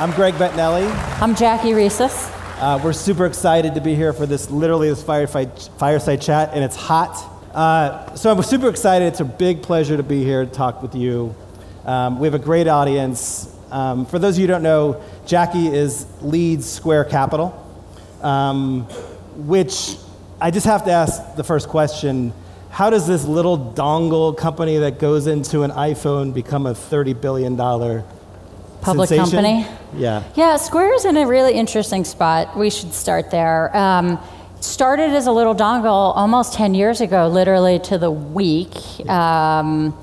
I'm Greg Bettinelli. I'm Jackie Reses. Uh, we're super excited to be here for this, literally this fireside, fireside chat, and it's hot. Uh, so I'm super excited. It's a big pleasure to be here to talk with you. Um, we have a great audience. Um, for those of you who don't know, Jackie is leads Square Capital, um, which I just have to ask the first question. How does this little dongle company that goes into an iPhone become a $30 billion public sensation? company? Yeah. Yeah, Square's in a really interesting spot. We should start there. Um, started as a little dongle almost 10 years ago, literally to the week. Um,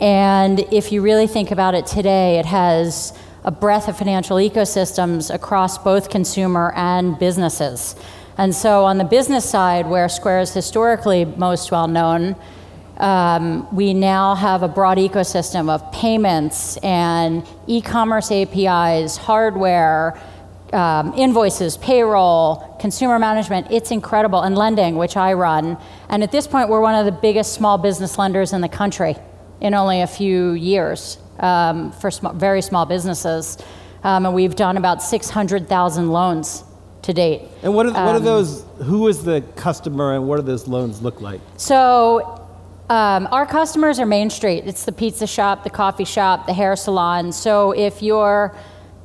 and if you really think about it today, it has a breadth of financial ecosystems across both consumer and businesses. And so, on the business side, where Square is historically most well known, um, we now have a broad ecosystem of payments and e commerce APIs, hardware, um, invoices, payroll, consumer management. It's incredible. And lending, which I run. And at this point, we're one of the biggest small business lenders in the country in only a few years um, for sm- very small businesses. Um, and we've done about 600,000 loans to date. And what are, what are Um, those, who is the customer and what do those loans look like? So, um, our customers are Main Street. It's the pizza shop, the coffee shop, the hair salon. So, if your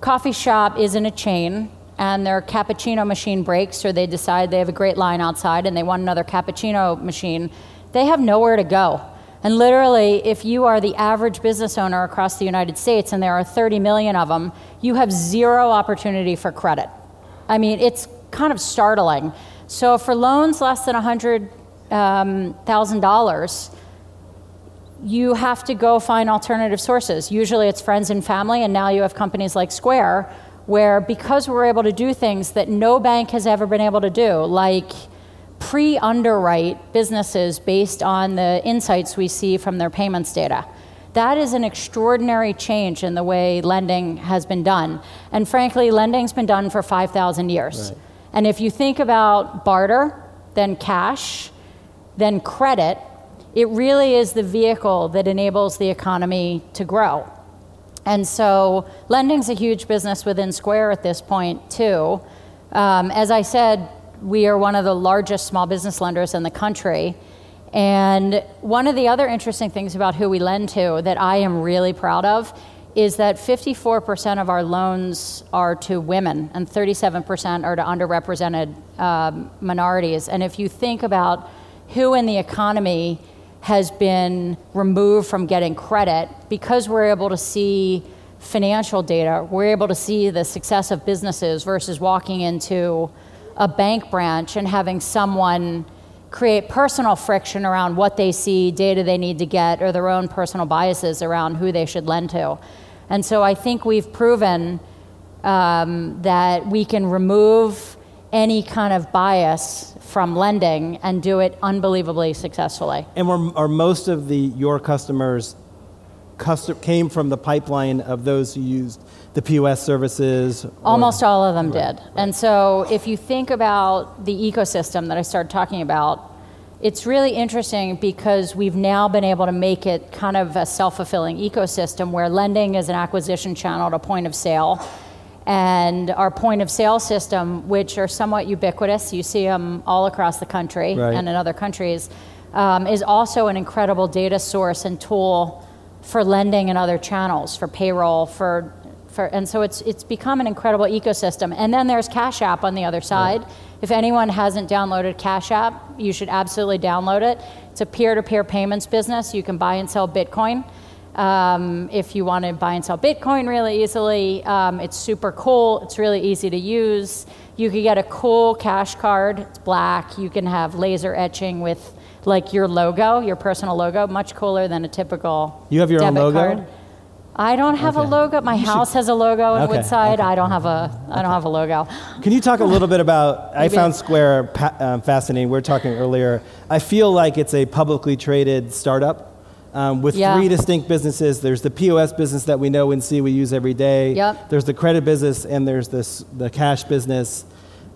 coffee shop is in a chain and their cappuccino machine breaks or they decide they have a great line outside and they want another cappuccino machine, they have nowhere to go. And literally, if you are the average business owner across the United States, and there are 30 million of them, you have zero opportunity for credit. I mean, it's kind of startling. So for loans less than $100,000, you have to go find alternative sources. Usually it's friends and family, and now you have companies like Square, where because we're able to do things that no bank has ever been able to do, like pre underwrite businesses based on the insights we see from their payments data. That is an extraordinary change in the way lending has been done. And frankly, lending's been done for 5,000 years. Right. And if you think about barter, then cash, then credit, it really is the vehicle that enables the economy to grow. And so lending's a huge business within Square at this point, too. Um, as I said, we are one of the largest small business lenders in the country. And one of the other interesting things about who we lend to that I am really proud of is that 54% of our loans are to women and 37% are to underrepresented um, minorities. And if you think about who in the economy has been removed from getting credit, because we're able to see financial data, we're able to see the success of businesses versus walking into a bank branch and having someone create personal friction around what they see, data they need to get, or their own personal biases around who they should lend to. And so I think we've proven um, that we can remove any kind of bias from lending and do it unbelievably successfully. And were, are most of the your customers custom, came from the pipeline of those who used the POS services? or- Almost all of them did. And so if you think about the ecosystem that I started talking about, it's really interesting because we've now been able to make it kind of a self-fulfilling ecosystem where lending is an acquisition channel to a point of sale. And our point of sale system, which are somewhat ubiquitous, you see them all across the country Right. and in other countries, um, is also an incredible data source and tool for lending and other channels, for payroll, for, for and so it's it's become an incredible ecosystem. And then there's Cash App on the other side. If anyone hasn't downloaded Cash App, you should absolutely download it. It's a peer-to-peer payments business. You can buy and sell Bitcoin. Um, if you want to buy and sell Bitcoin really easily, um, it's super cool. It's really easy to use. You could get a cool cash card. It's black. You can have laser etching with like your logo, your personal logo, much cooler than a typical. You have your own logo? Card. I don't have Okay. a logo. My house has a logo in Okay, Woodside. okay, I don't have a. I don't have a logo. Can you talk a little bit about? I found Square pa- um, fascinating. We were talking earlier. I feel like it's a publicly traded startup um, with Yeah. three distinct businesses. There's the POS business that we know and see we use every day. Yep. There's the credit business and there's this the cash business.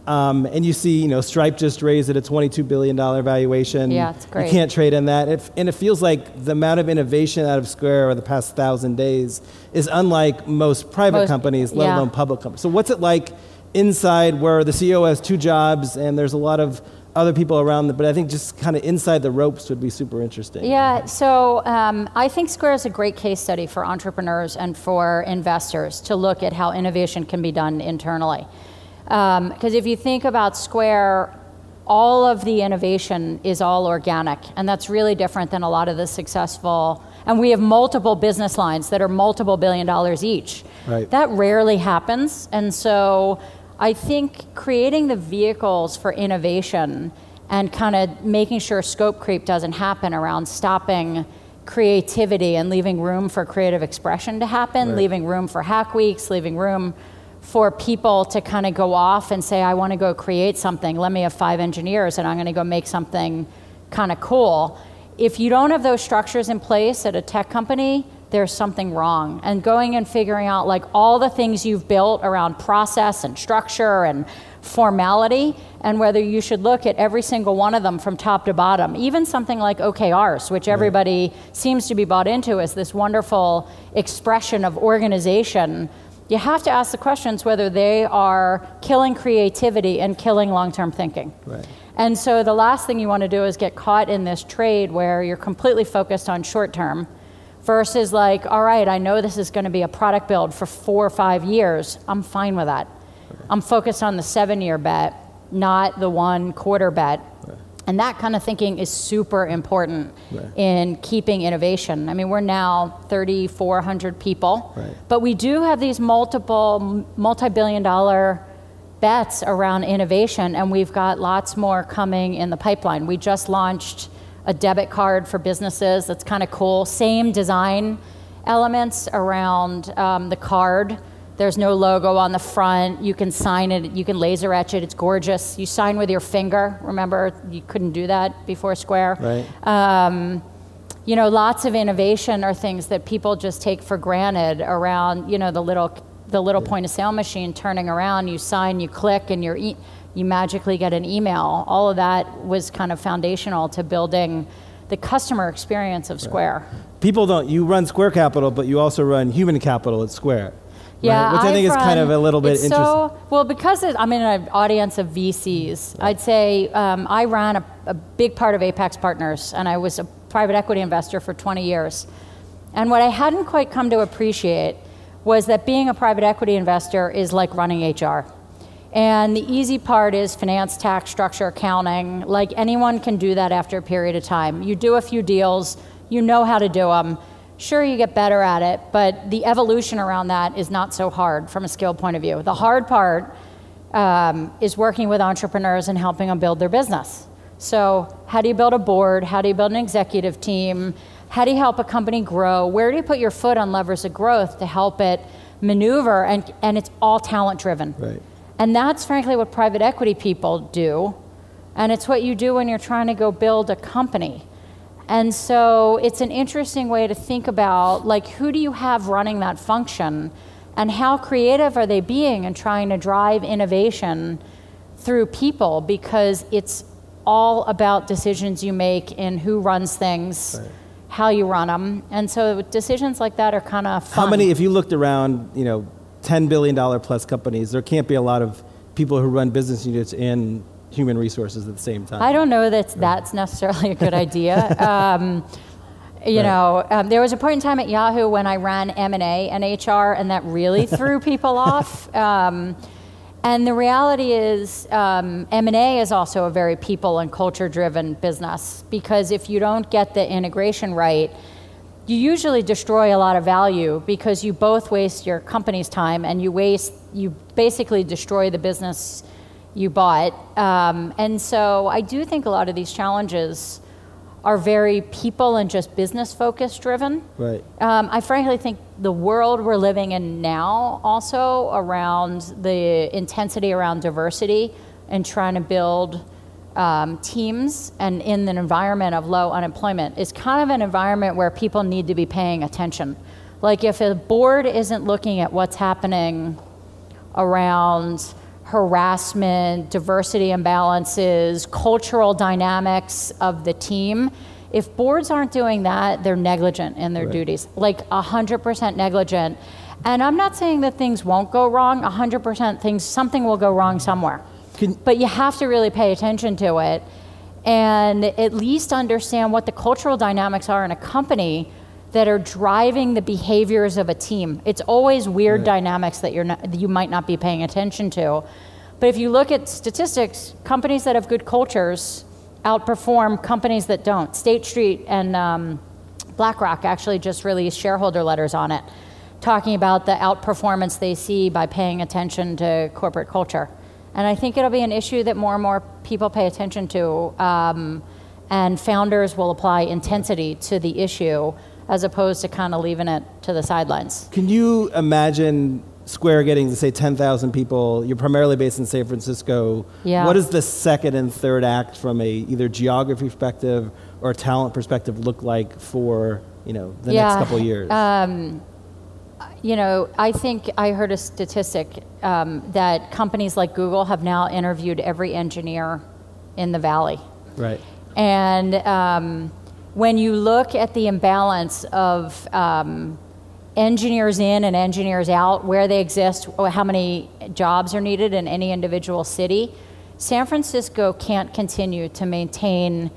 Um, and you see, you know, Stripe just raised at a $22 billion valuation. Yeah, it's great. You can't trade in that. It, and it feels like the amount of innovation out of Square over the past thousand days is unlike most private Most- companies, let yeah. alone public companies. So what's it like inside where the CEO has two jobs and there's a lot of other people around, them, but I think just kind of inside the ropes would be super interesting. Yeah, so um, I think Square is a great case study for entrepreneurs and for investors to look at how innovation can be done internally. Because if you think about Square, all of the innovation is all organic, and that's really different than a lot of the successful. And we have multiple business lines that are multiple billion dollars each. Right. That rarely happens, and so I think creating the vehicles for innovation and kind of making sure scope creep doesn't happen around stopping creativity and leaving room for creative expression to happen, Right. leaving room for hack weeks, leaving room for people to kind of go off and say, I want to go create something. Let me have five engineers and I'm going to go make something kind of cool. If you don't have those structures in place at a tech company, there's something wrong. And going and figuring out like all the things you've built around process and structure and formality, and whether you should look at every single one of them from top to bottom, even something like OKRs, which everybody seems to be bought into as this wonderful expression of organization. You have to ask the questions whether they are killing creativity and killing long term thinking. Right. And so the last thing you want to do is get caught in this trade where you're completely focused on short term versus like, all right, I know this is going to be a product build for four or five years. I'm fine with that. I'm focused on the seven year bet, not the one quarter bet. And that kind of thinking is super important Right. in keeping innovation. I mean, we're now 3,400 people, Right. but we do have these multiple, multi billion dollar bets around innovation, and we've got lots more coming in the pipeline. We just launched a debit card for businesses that's kind of cool. Same design elements around um, the card. There's no logo on the front. You can sign it, you can laser etch it. It's gorgeous. You sign with your finger. Remember, you couldn't do that before Square. Right. Um, you know, lots of innovation are things that people just take for granted around, you know, the little the little point of sale machine turning around, you sign, you click, and you're e- you magically get an email. All of that was kind of foundational to building the customer experience of Square. People don't, you run Square Capital, but you also run human capital at Square. Yeah, right? Which I think I've is kind of a little bit interesting. So, well, because it, I'm in an audience of VCs, I'd say um, I ran a, a big part of Apax Partners, and I was a private equity investor for 20 years. And what I hadn't quite come to appreciate was that being a private equity investor is like running HR. And the easy part is finance, tax, structure, accounting. Like anyone can do that after a period of time. You do a few deals, you know how to do them. Sure, you get better at it, but the evolution around that is not so hard from a skill point of view. The hard part um, is working with entrepreneurs and helping them build their business. So, how do you build a board? How do you build an executive team? How do you help a company grow? Where do you put your foot on levers of growth to help it maneuver? And, and it's all talent driven. Right. And that's frankly what private equity people do. And it's what you do when you're trying to go build a company. And so it's an interesting way to think about like who do you have running that function and how creative are they being in trying to drive innovation through people because it's all about decisions you make in who runs things, Right. how you run them. And so decisions like that are kind of fun. How many, if you looked around, you know, $10 billion plus companies, there can't be a lot of people who run business units in human resources at the same time. I don't know that that's necessarily a good idea. Um, you Right. know, um, there was a point in time at Yahoo when I ran M and and HR, and that really threw people off. Um, and the reality is, um, M and A is also a very people and culture-driven business because if you don't get the integration right, you usually destroy a lot of value because you both waste your company's time and you waste, you basically destroy the business you bought. Um, and so I do think a lot of these challenges are very people and just business focus driven. Right. Um, I frankly think the world we're living in now, also around the intensity around diversity and trying to build um, teams and in an environment of low unemployment, is kind of an environment where people need to be paying attention. Like if a board isn't looking at what's happening around harassment, diversity imbalances, cultural dynamics of the team. If boards aren't doing that, they're negligent in their Right. duties, like 100% negligent. And I'm not saying that things won't go wrong, 100% things, something will go wrong somewhere. Can- but you have to really pay attention to it and at least understand what the cultural dynamics are in a company that are driving the behaviors of a team. It's always weird dynamics that you're not, that you might not be paying attention to. But if you look at statistics, companies that have good cultures outperform companies that don't. State Street and um, BlackRock actually just released shareholder letters on it, talking about the outperformance they see by paying attention to corporate culture. And I think it'll be an issue that more and more people pay attention to, um, and founders will apply intensity to the issue as opposed to kind of leaving it to the sidelines. Can you imagine Square getting to say 10,000 people? You're primarily based in San Francisco. Yeah. What does the second and third act from a either geography perspective or talent perspective look like for, you know, the Yeah, next couple of years? You know, I think I heard a statistic um, that companies like Google have now interviewed every engineer in the valley. right. And um, when you look at the imbalance of um, engineers in and engineers out, where they exist, or how many jobs are needed in any individual city, San Francisco can't continue to maintain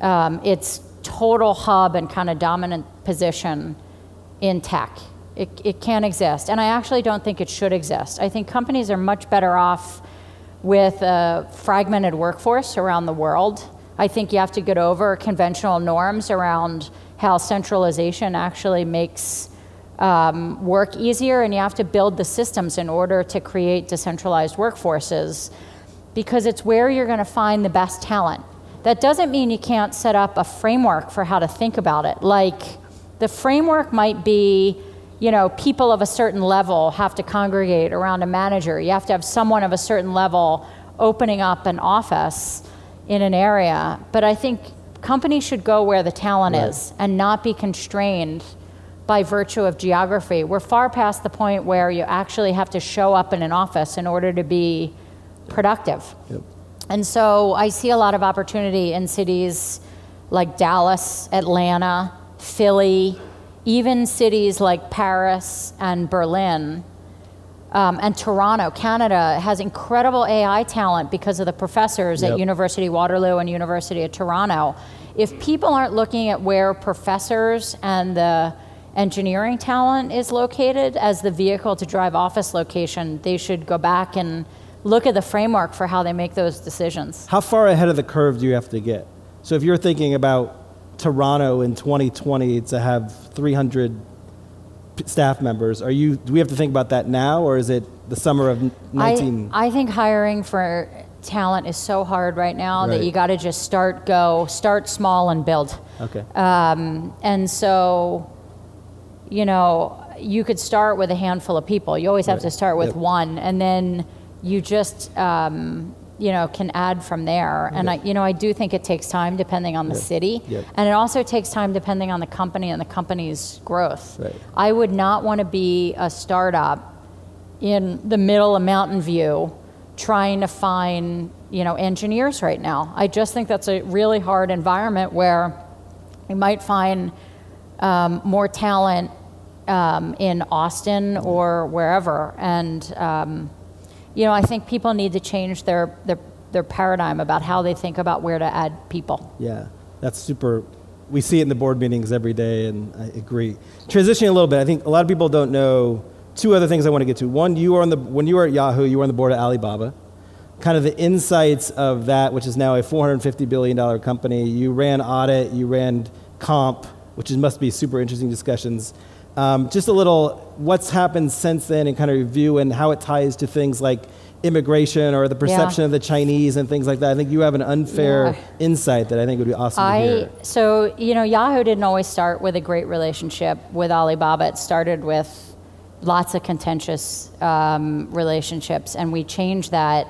um, its total hub and kind of dominant position in tech. It, it can't exist. And I actually don't think it should exist. I think companies are much better off with a fragmented workforce around the world. I think you have to get over conventional norms around how centralization actually makes um, work easier, and you have to build the systems in order to create decentralized workforces because it's where you're going to find the best talent. That doesn't mean you can't set up a framework for how to think about it. Like, the framework might be, you know, people of a certain level have to congregate around a manager. You have to have someone of a certain level opening up an office in an area. But I think companies should go where the talent Right. is and not be constrained by virtue of geography. We're far past the point where you actually have to show up in an office in order to be productive. Yep. And so I see a lot of opportunity in cities like Dallas, Atlanta, Philly, even cities like Paris and Berlin. Um, and Toronto, Canada, has incredible AI talent because of the professors Yep. at University of Waterloo and University of Toronto. If people aren't looking at where professors and the engineering talent is located as the vehicle to drive office location, they should go back and look at the framework for how they make those decisions. How far ahead of the curve do you have to get? So if you're thinking about Toronto in 2020 to have 300 p- staff members, are you? Do we have to think about that now, or is it the summer of 19? I, I think hiring for talent is so hard right now that you got to just start, go, start small and build. okay. Um, and so, you know, you could start with a handful of people. You always have Right. to start with Yep. one, and then you just, um, you know, can add from there. And I, you know, I do think it takes time depending on the city, Yep. and it also takes time depending on the company and the company's growth. Right. I would not want to be a startup in the middle of Mountain View trying to find, you know, engineers right now. I just think that's a really hard environment where you might find um, more talent um, in Austin or wherever. And, um, you know, I think people need to change their, their, their paradigm about how they think about where to add people. Yeah, that's super. We see it in the board meetings every day, and I agree. Transitioning a little bit, I think a lot of people don't know two other things I want to get to. One, you were on the when you were at Yahoo, you were on the board of Alibaba. Kind of the insights of that, which is now a 450 billion dollar company. You ran audit, you ran comp, which is, must be super interesting discussions. Um, just a little, what's happened since then, and kind of review and how it ties to things like immigration or the perception of the Chinese and things like that. I think you have an unfair Yeah. insight that I think would be awesome to I hear. so you know Yahoo didn't always start with a great relationship with Alibaba. It started with lots of contentious um, relationships, and we changed that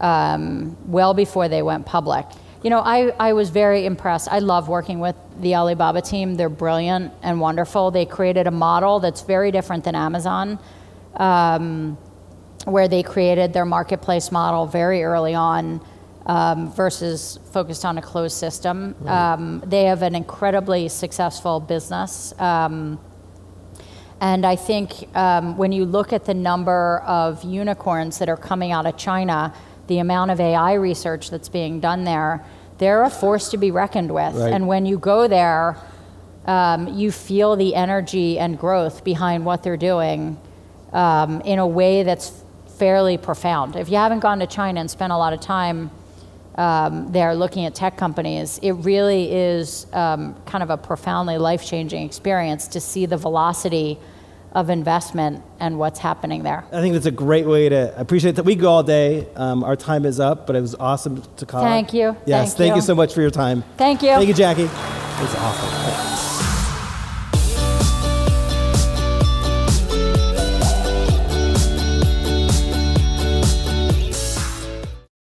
um, well before they went public. You know, I, I was very impressed. I love working with the Alibaba team. They're brilliant and wonderful. They created a model that's very different than Amazon. Um, where they created their marketplace model very early on um, versus focused on a closed system. Um, they have an incredibly successful business. Um, and I think um, when you look at the number of unicorns that are coming out of China, the amount of AI research that's being done there, they're a force to be reckoned with. Right. And when you go there, um, you feel the energy and growth behind what they're doing um, in a way that's fairly profound. If you haven't gone to China and spent a lot of time um, there looking at tech companies, it really is um, kind of a profoundly life changing experience to see the velocity of investment and what's happening there. I think that's a great way to appreciate that. We go all day. Um, our time is up, but it was awesome to call. Thank you. Yes, Thank thank you you. so much for your time. Thank you. Thank you, Jackie. It was awesome.